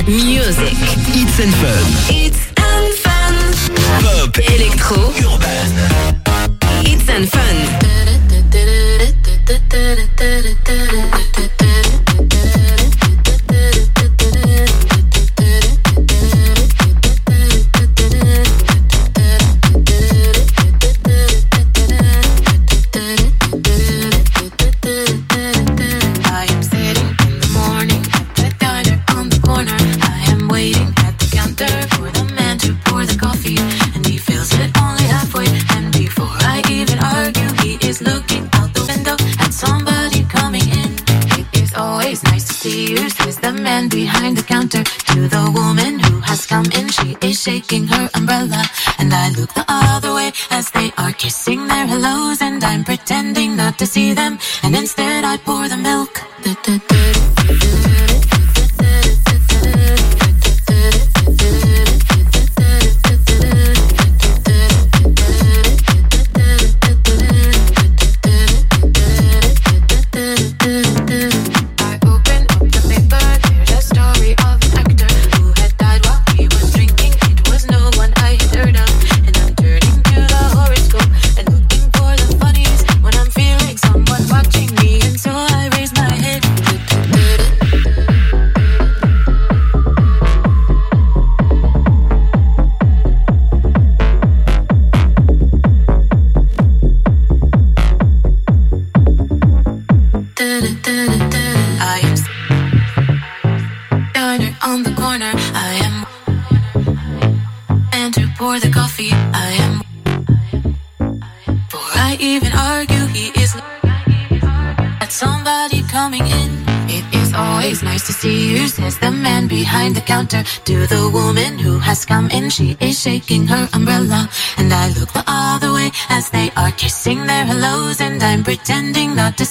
music. It's and fun. It's and fun. Pop, Electro. urbaine.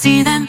see them.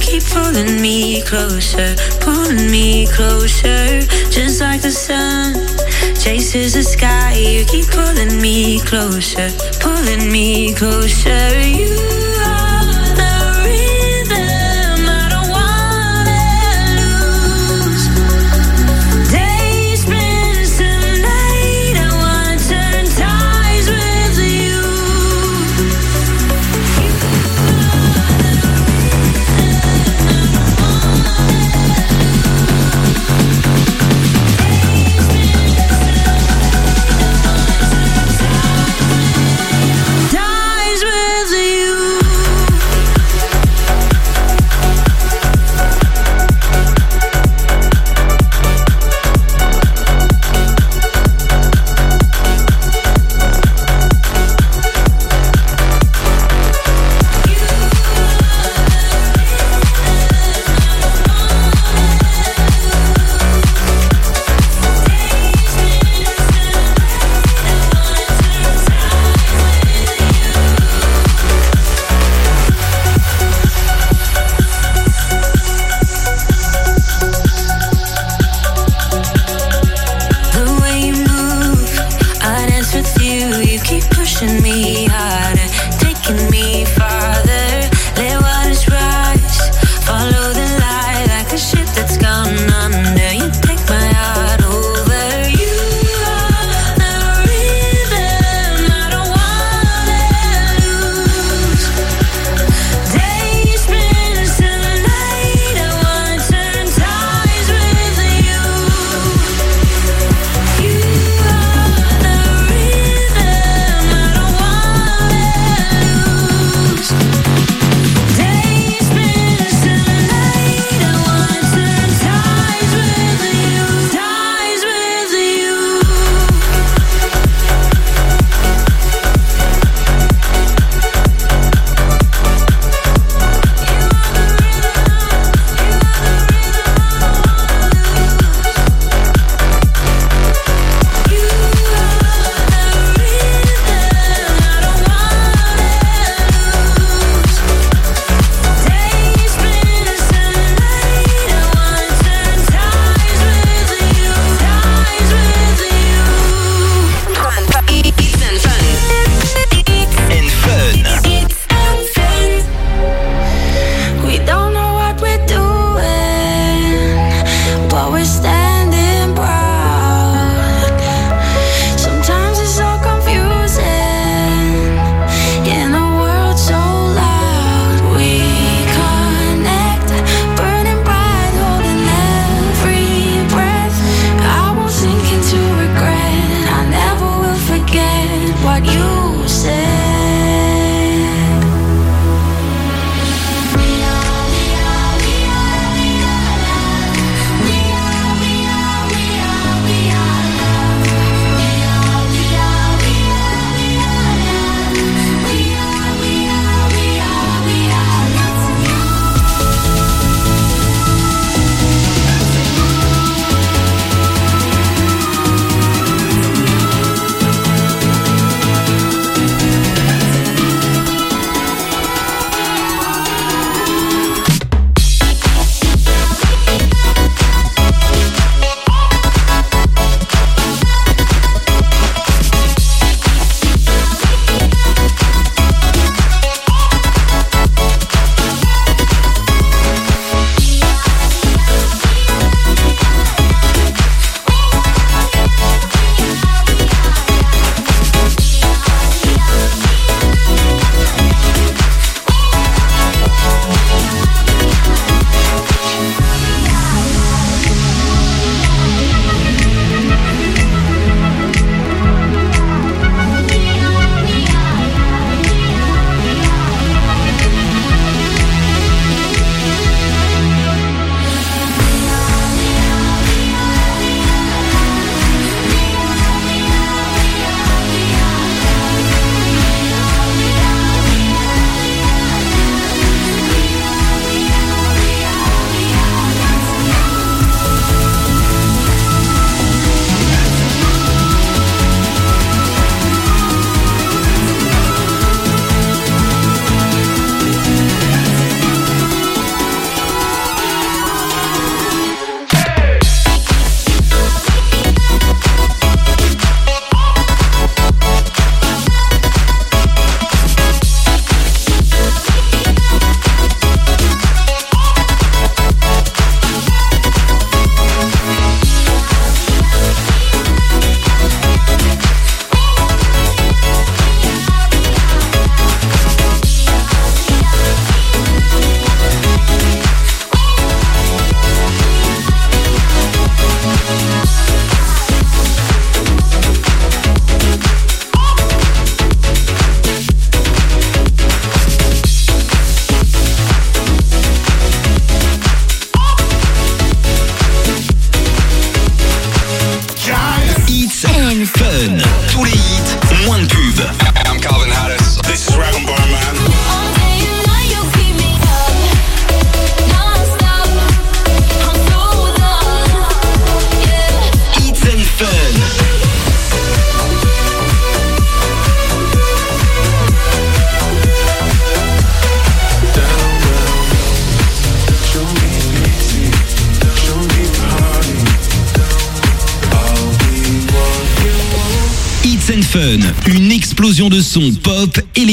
Keep pulling me closer, pulling me closer, just like the sun chases the sky. You keep pulling me closer, pulling me closer. You de sons pop, électro,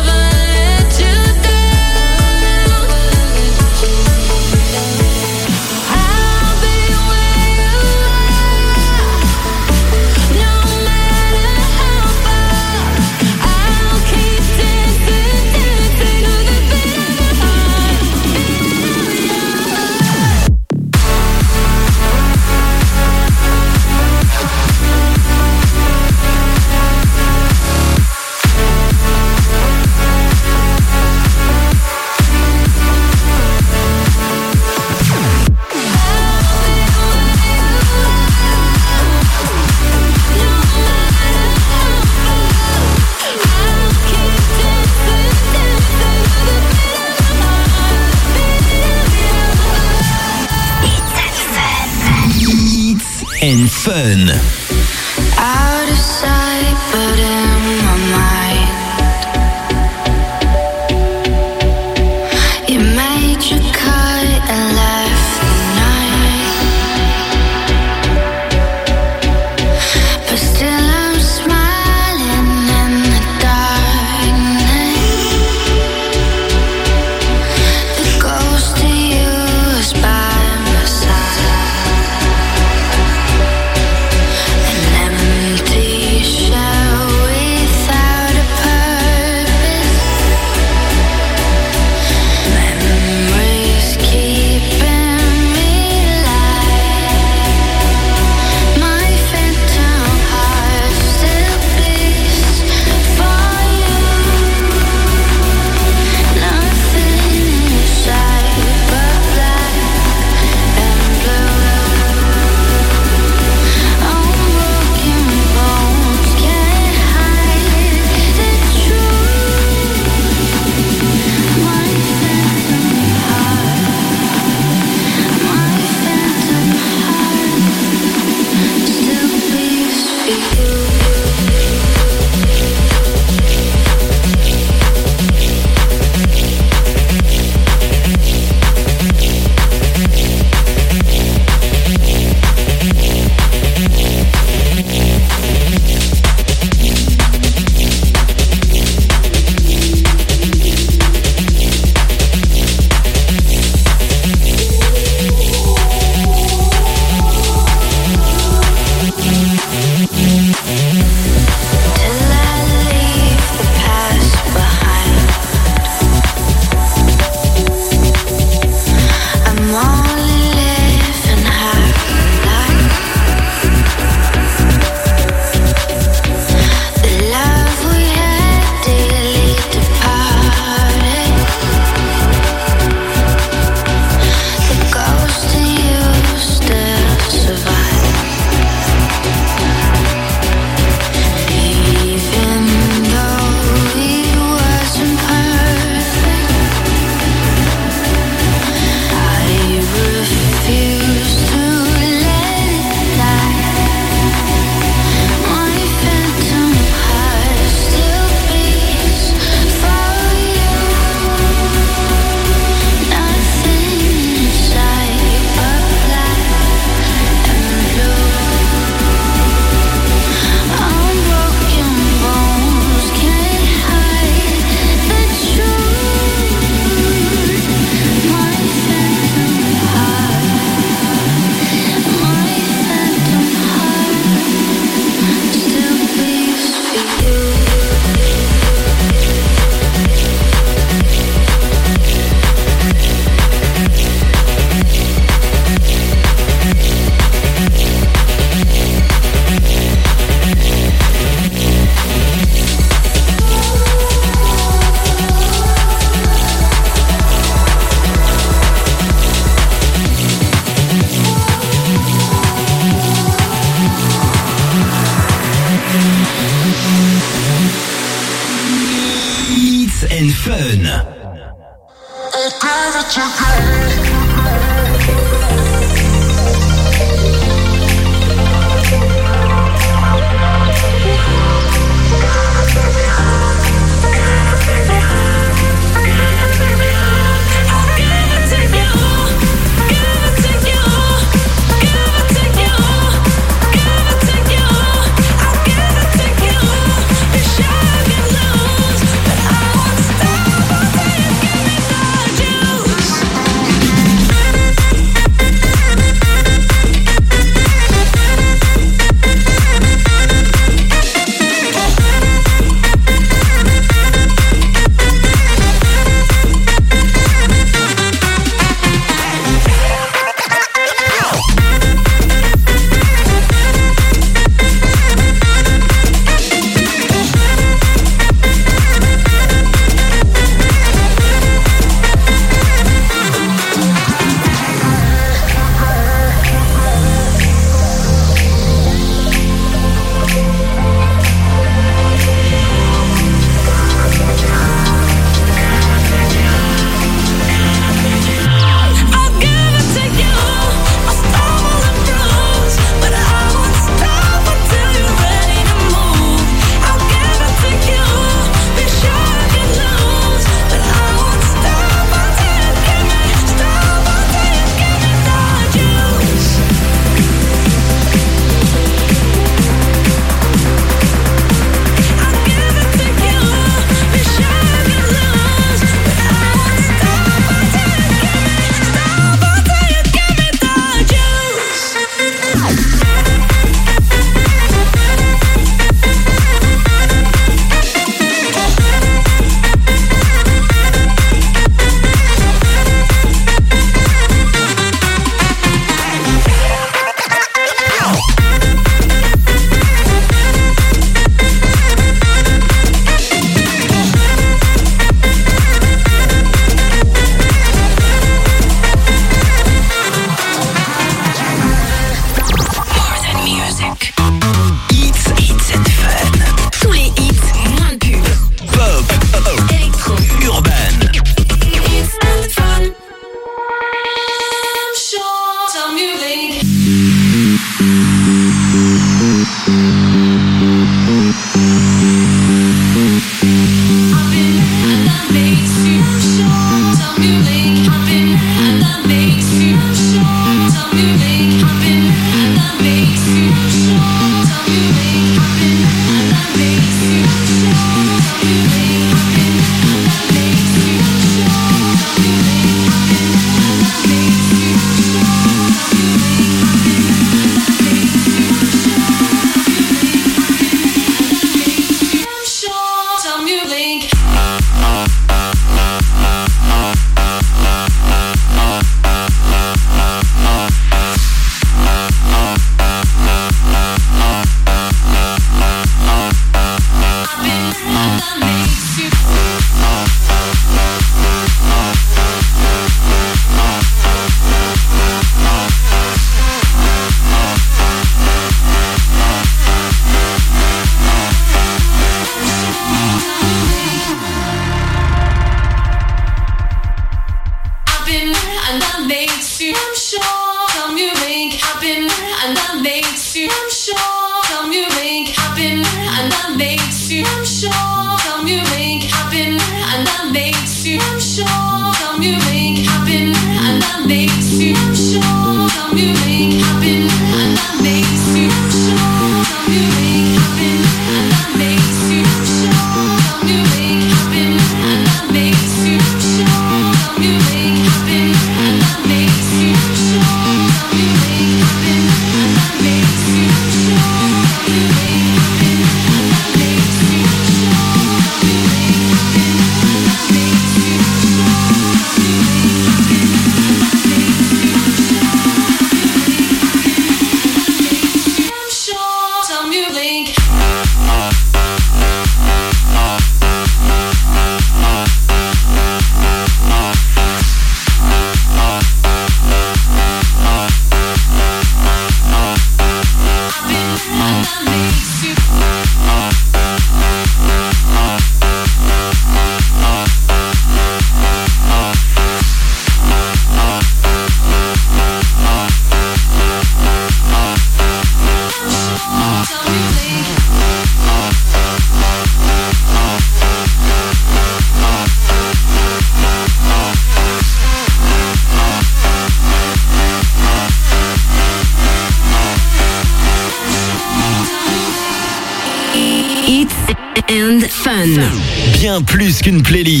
une playlist.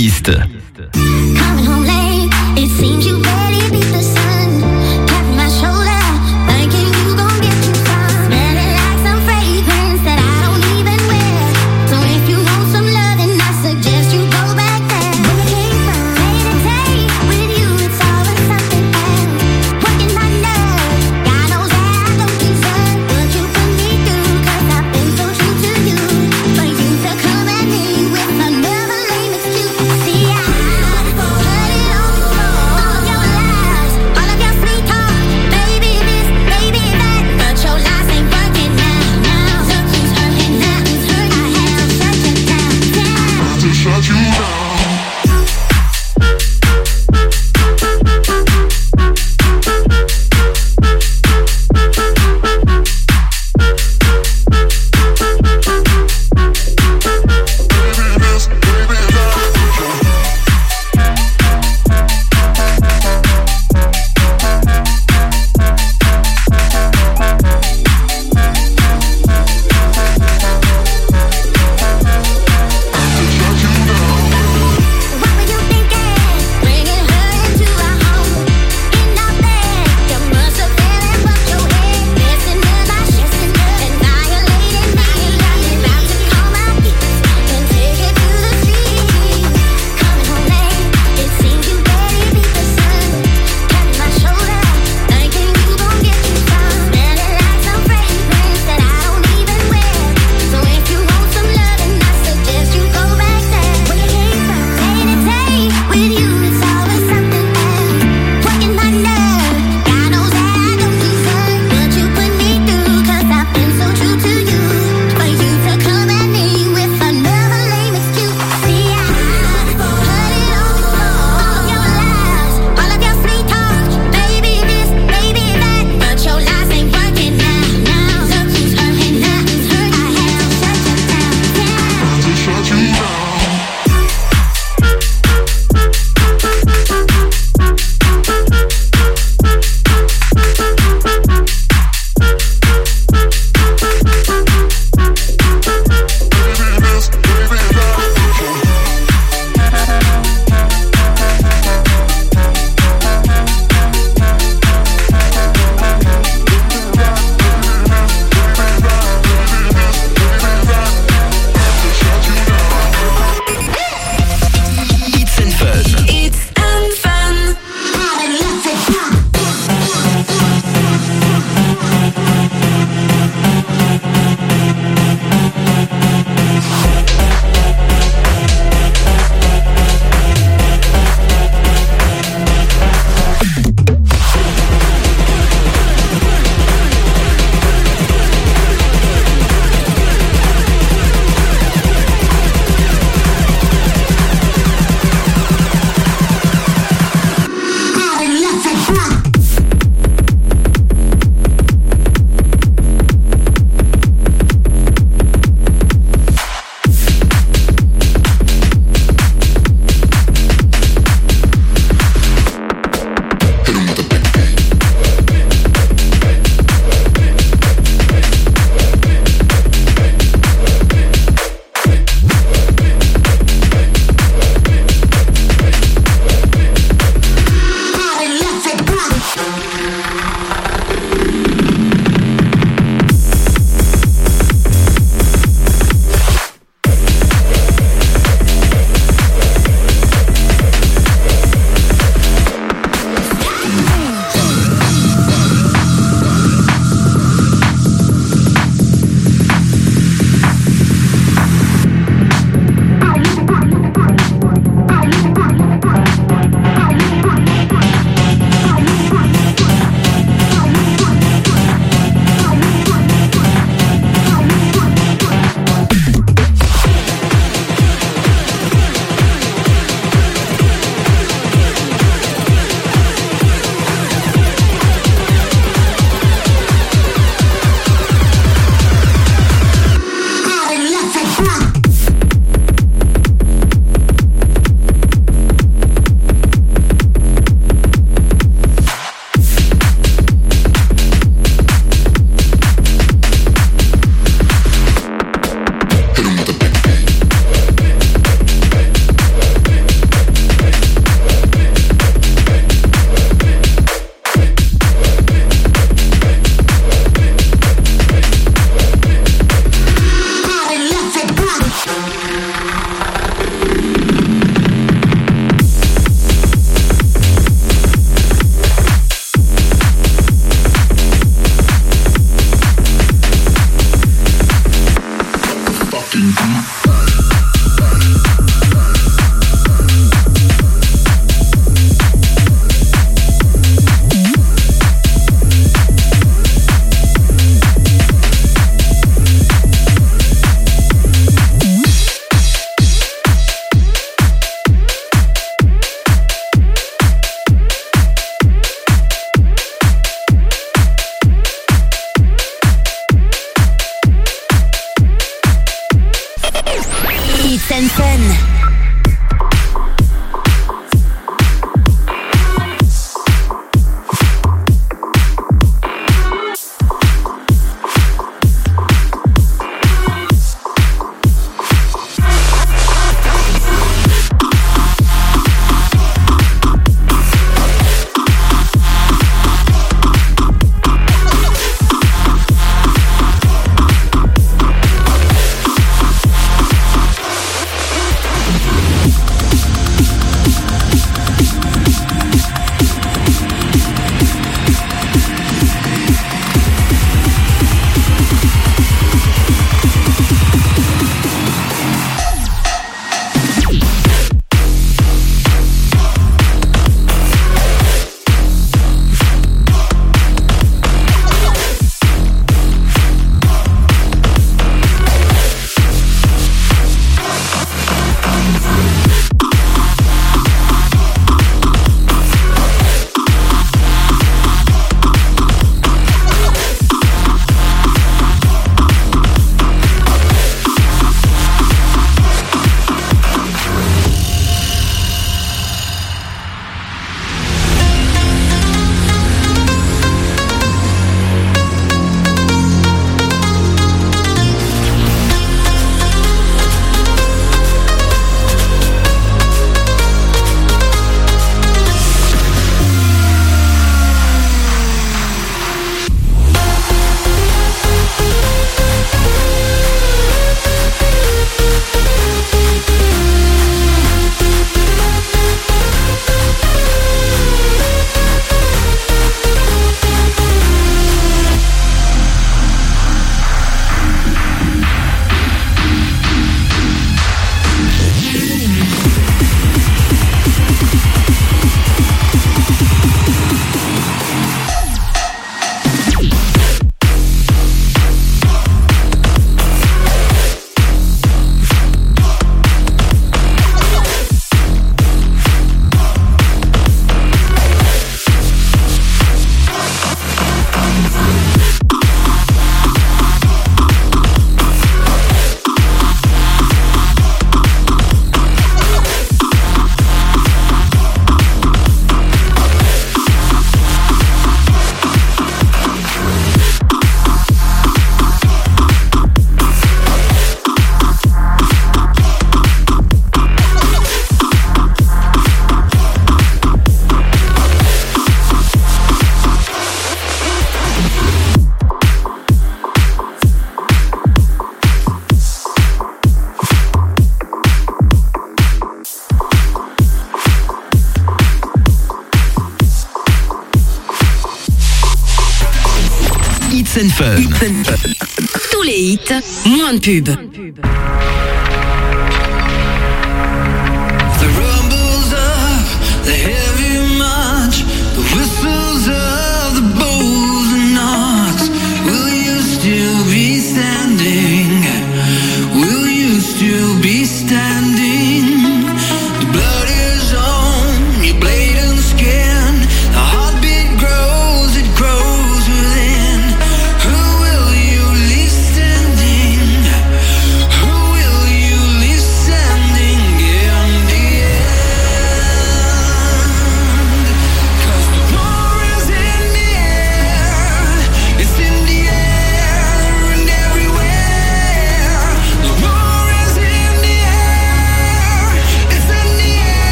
Pub.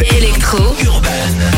Électro. Urbaine.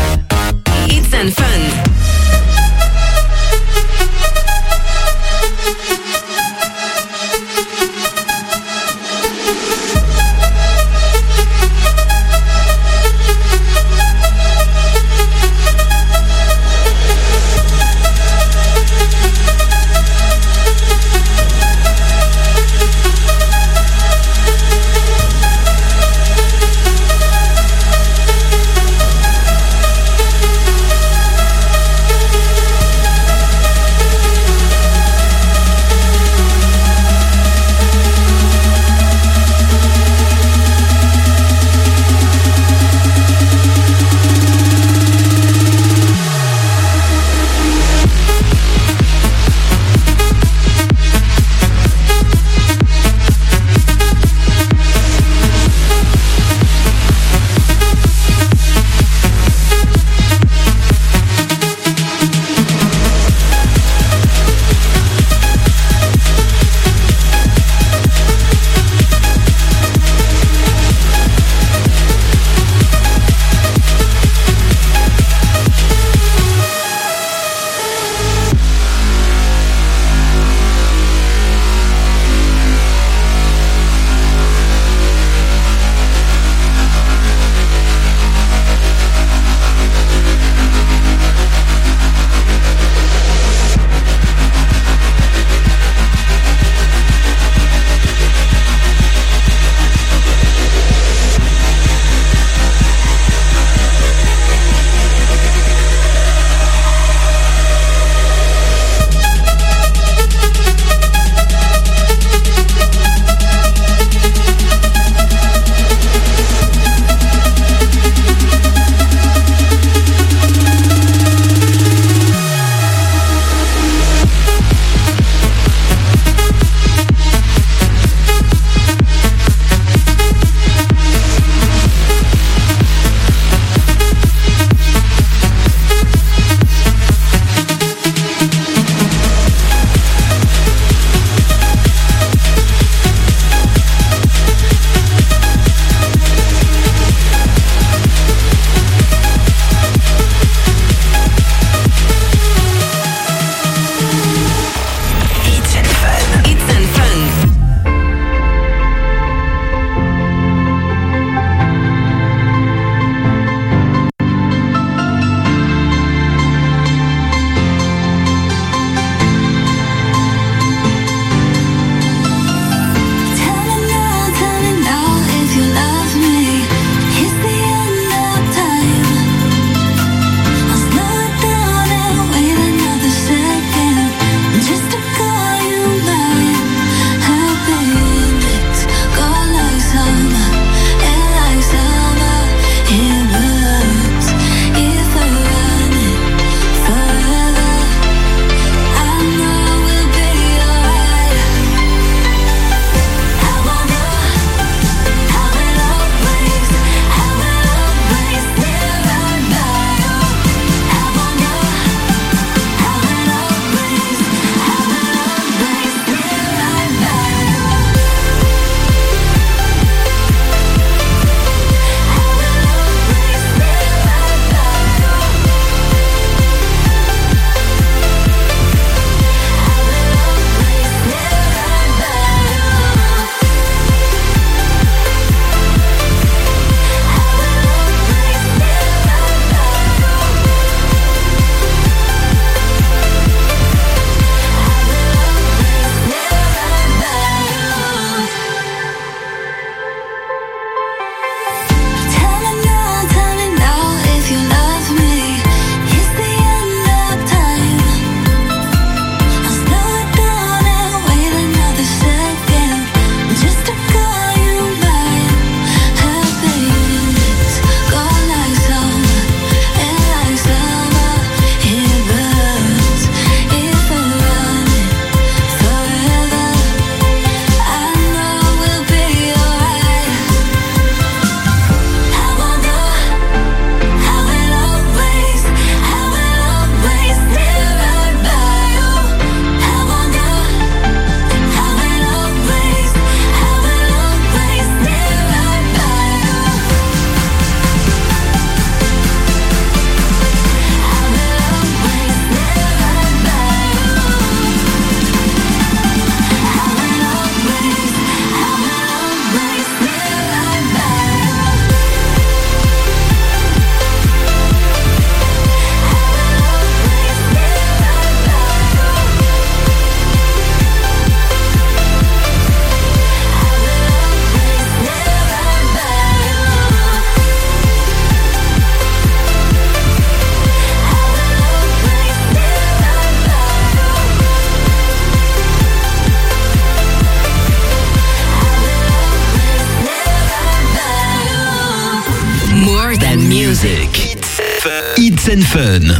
Fun.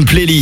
une playlist.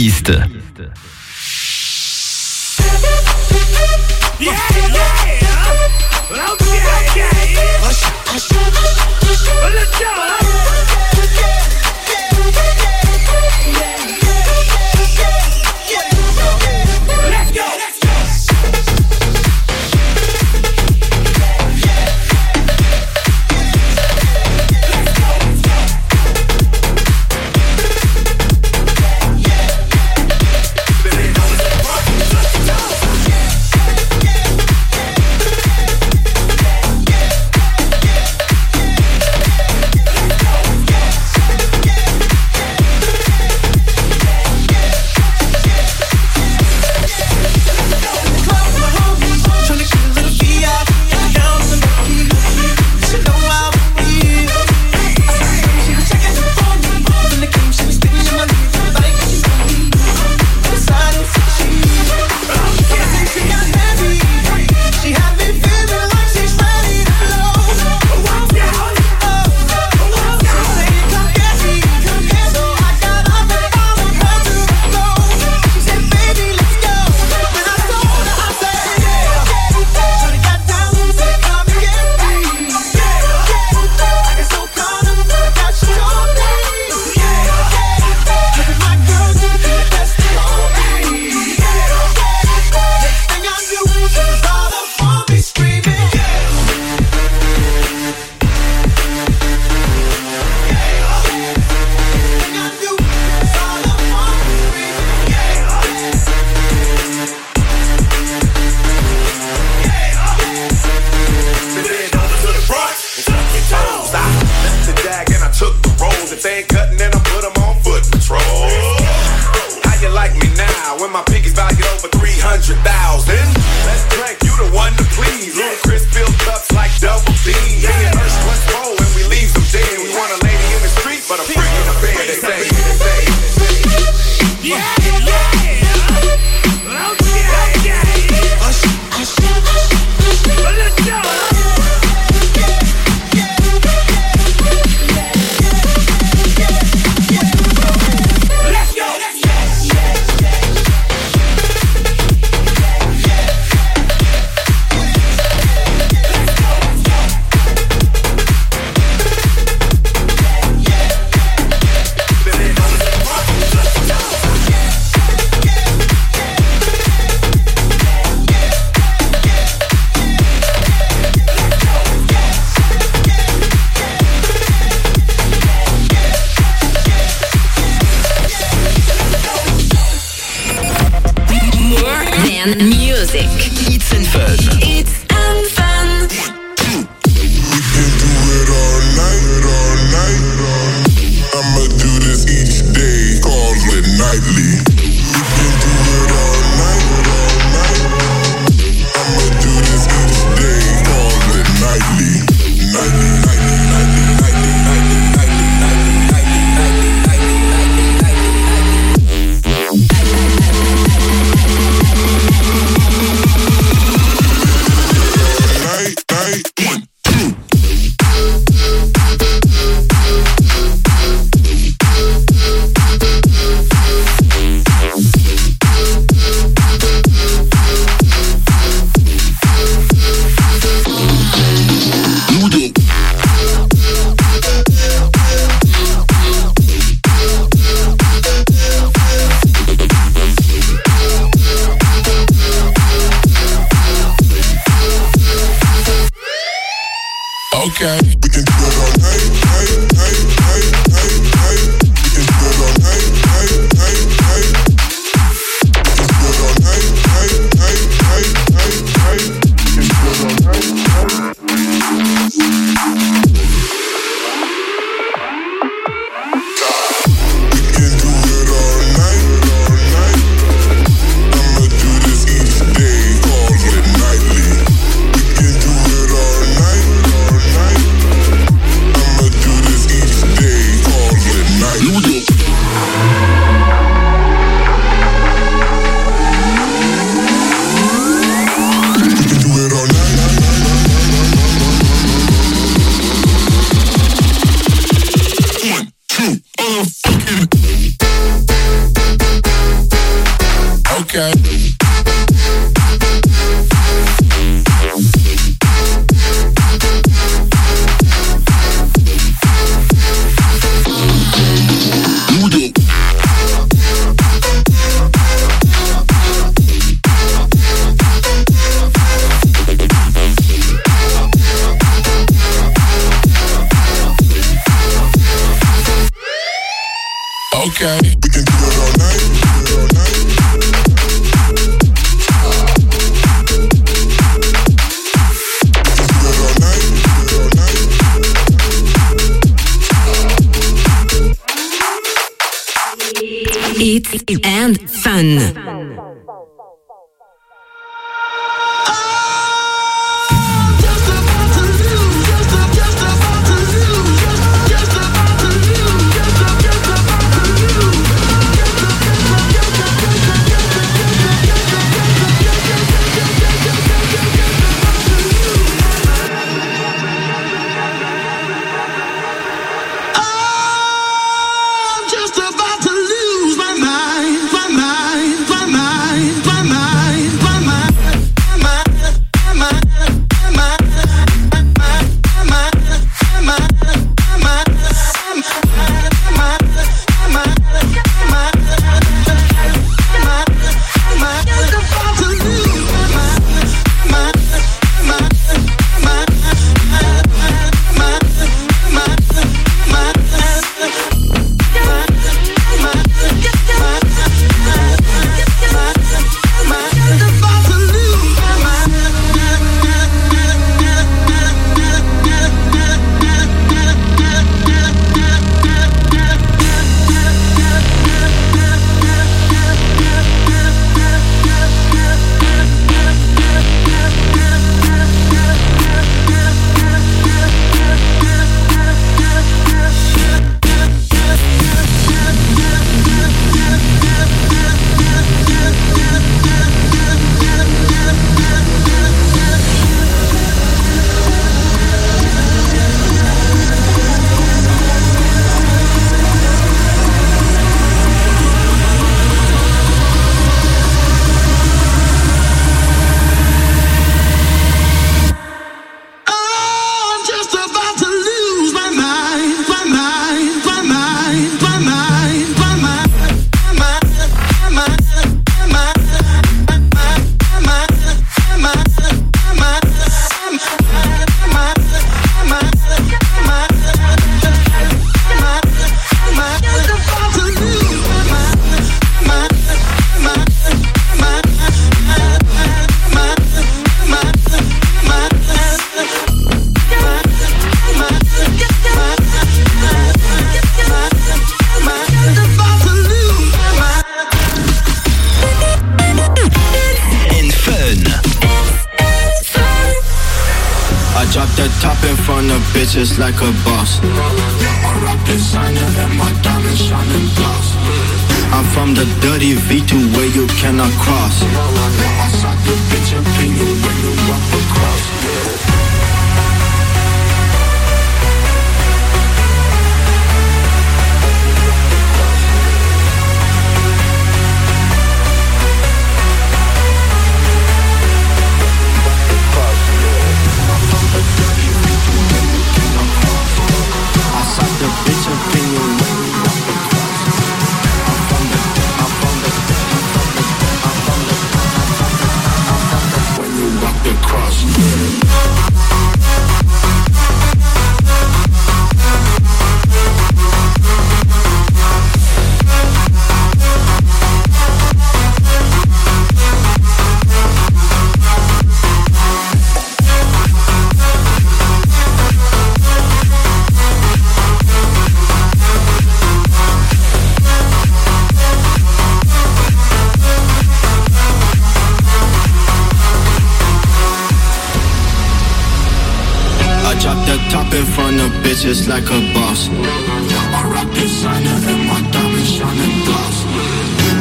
In front of bitches like a boss. I rock designer and my diamonds shining gloss.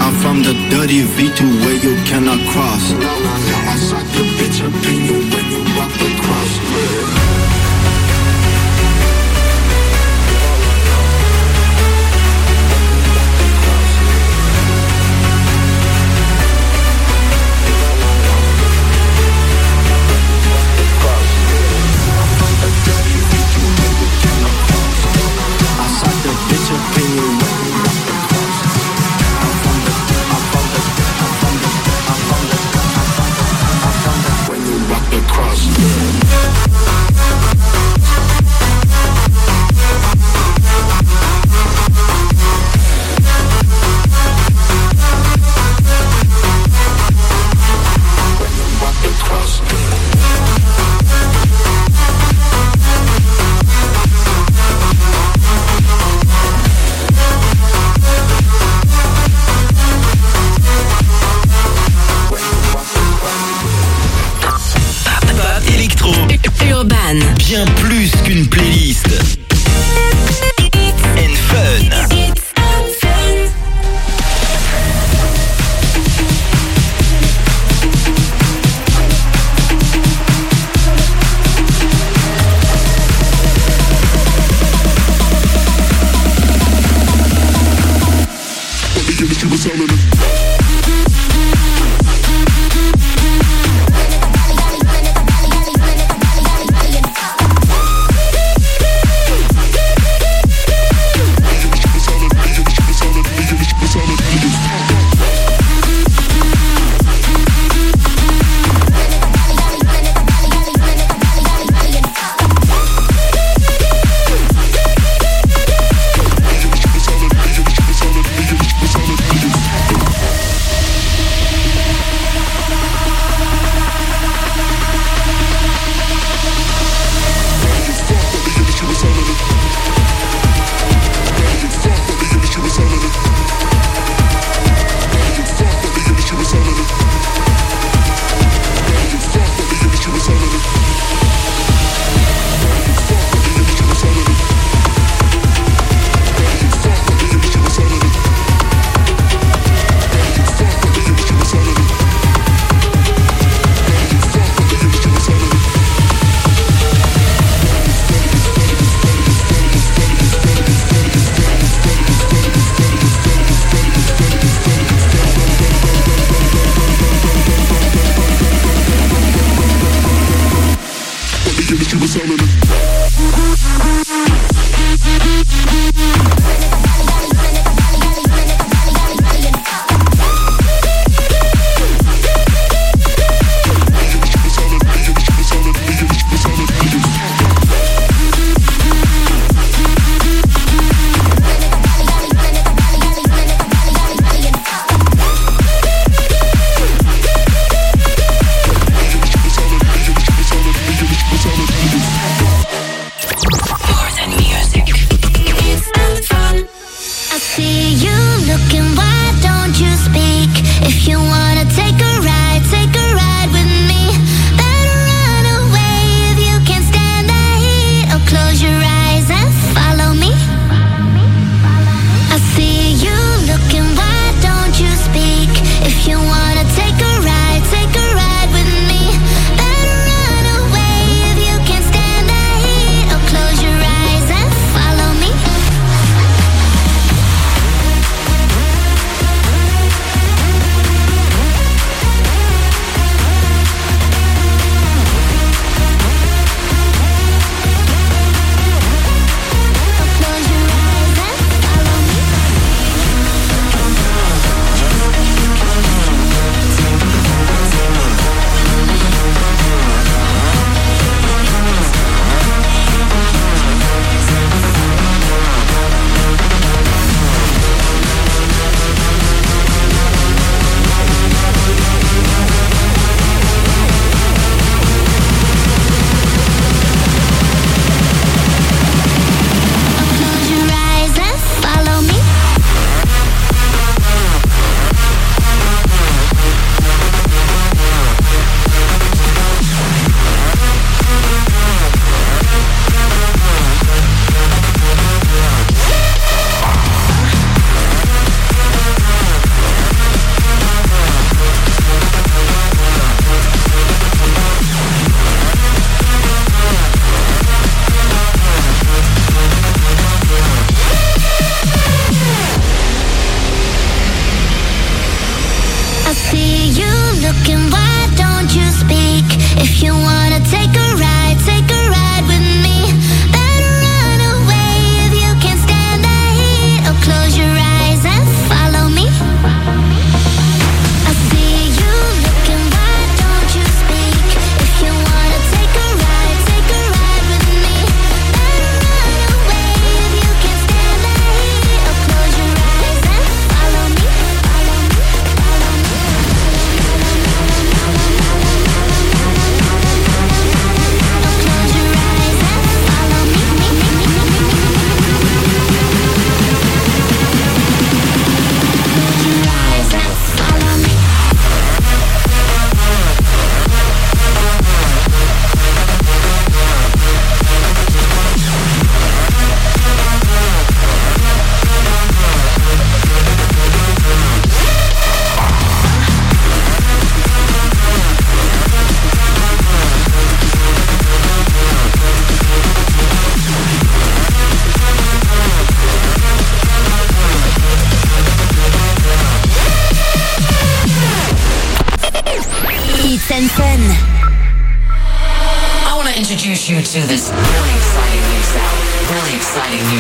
I'm from the dirty V2 where you cannot cross. I suck the bitch up in you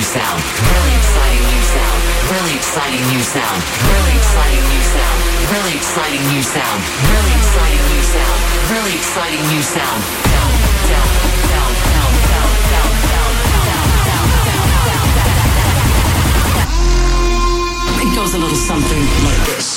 sound, really exciting new sound, really exciting new sound, really exciting new sound, really exciting new sound, really exciting new sound, really exciting new sound. Down, down, down, down, down, down, down, down, down, down, down, down, a little something like this.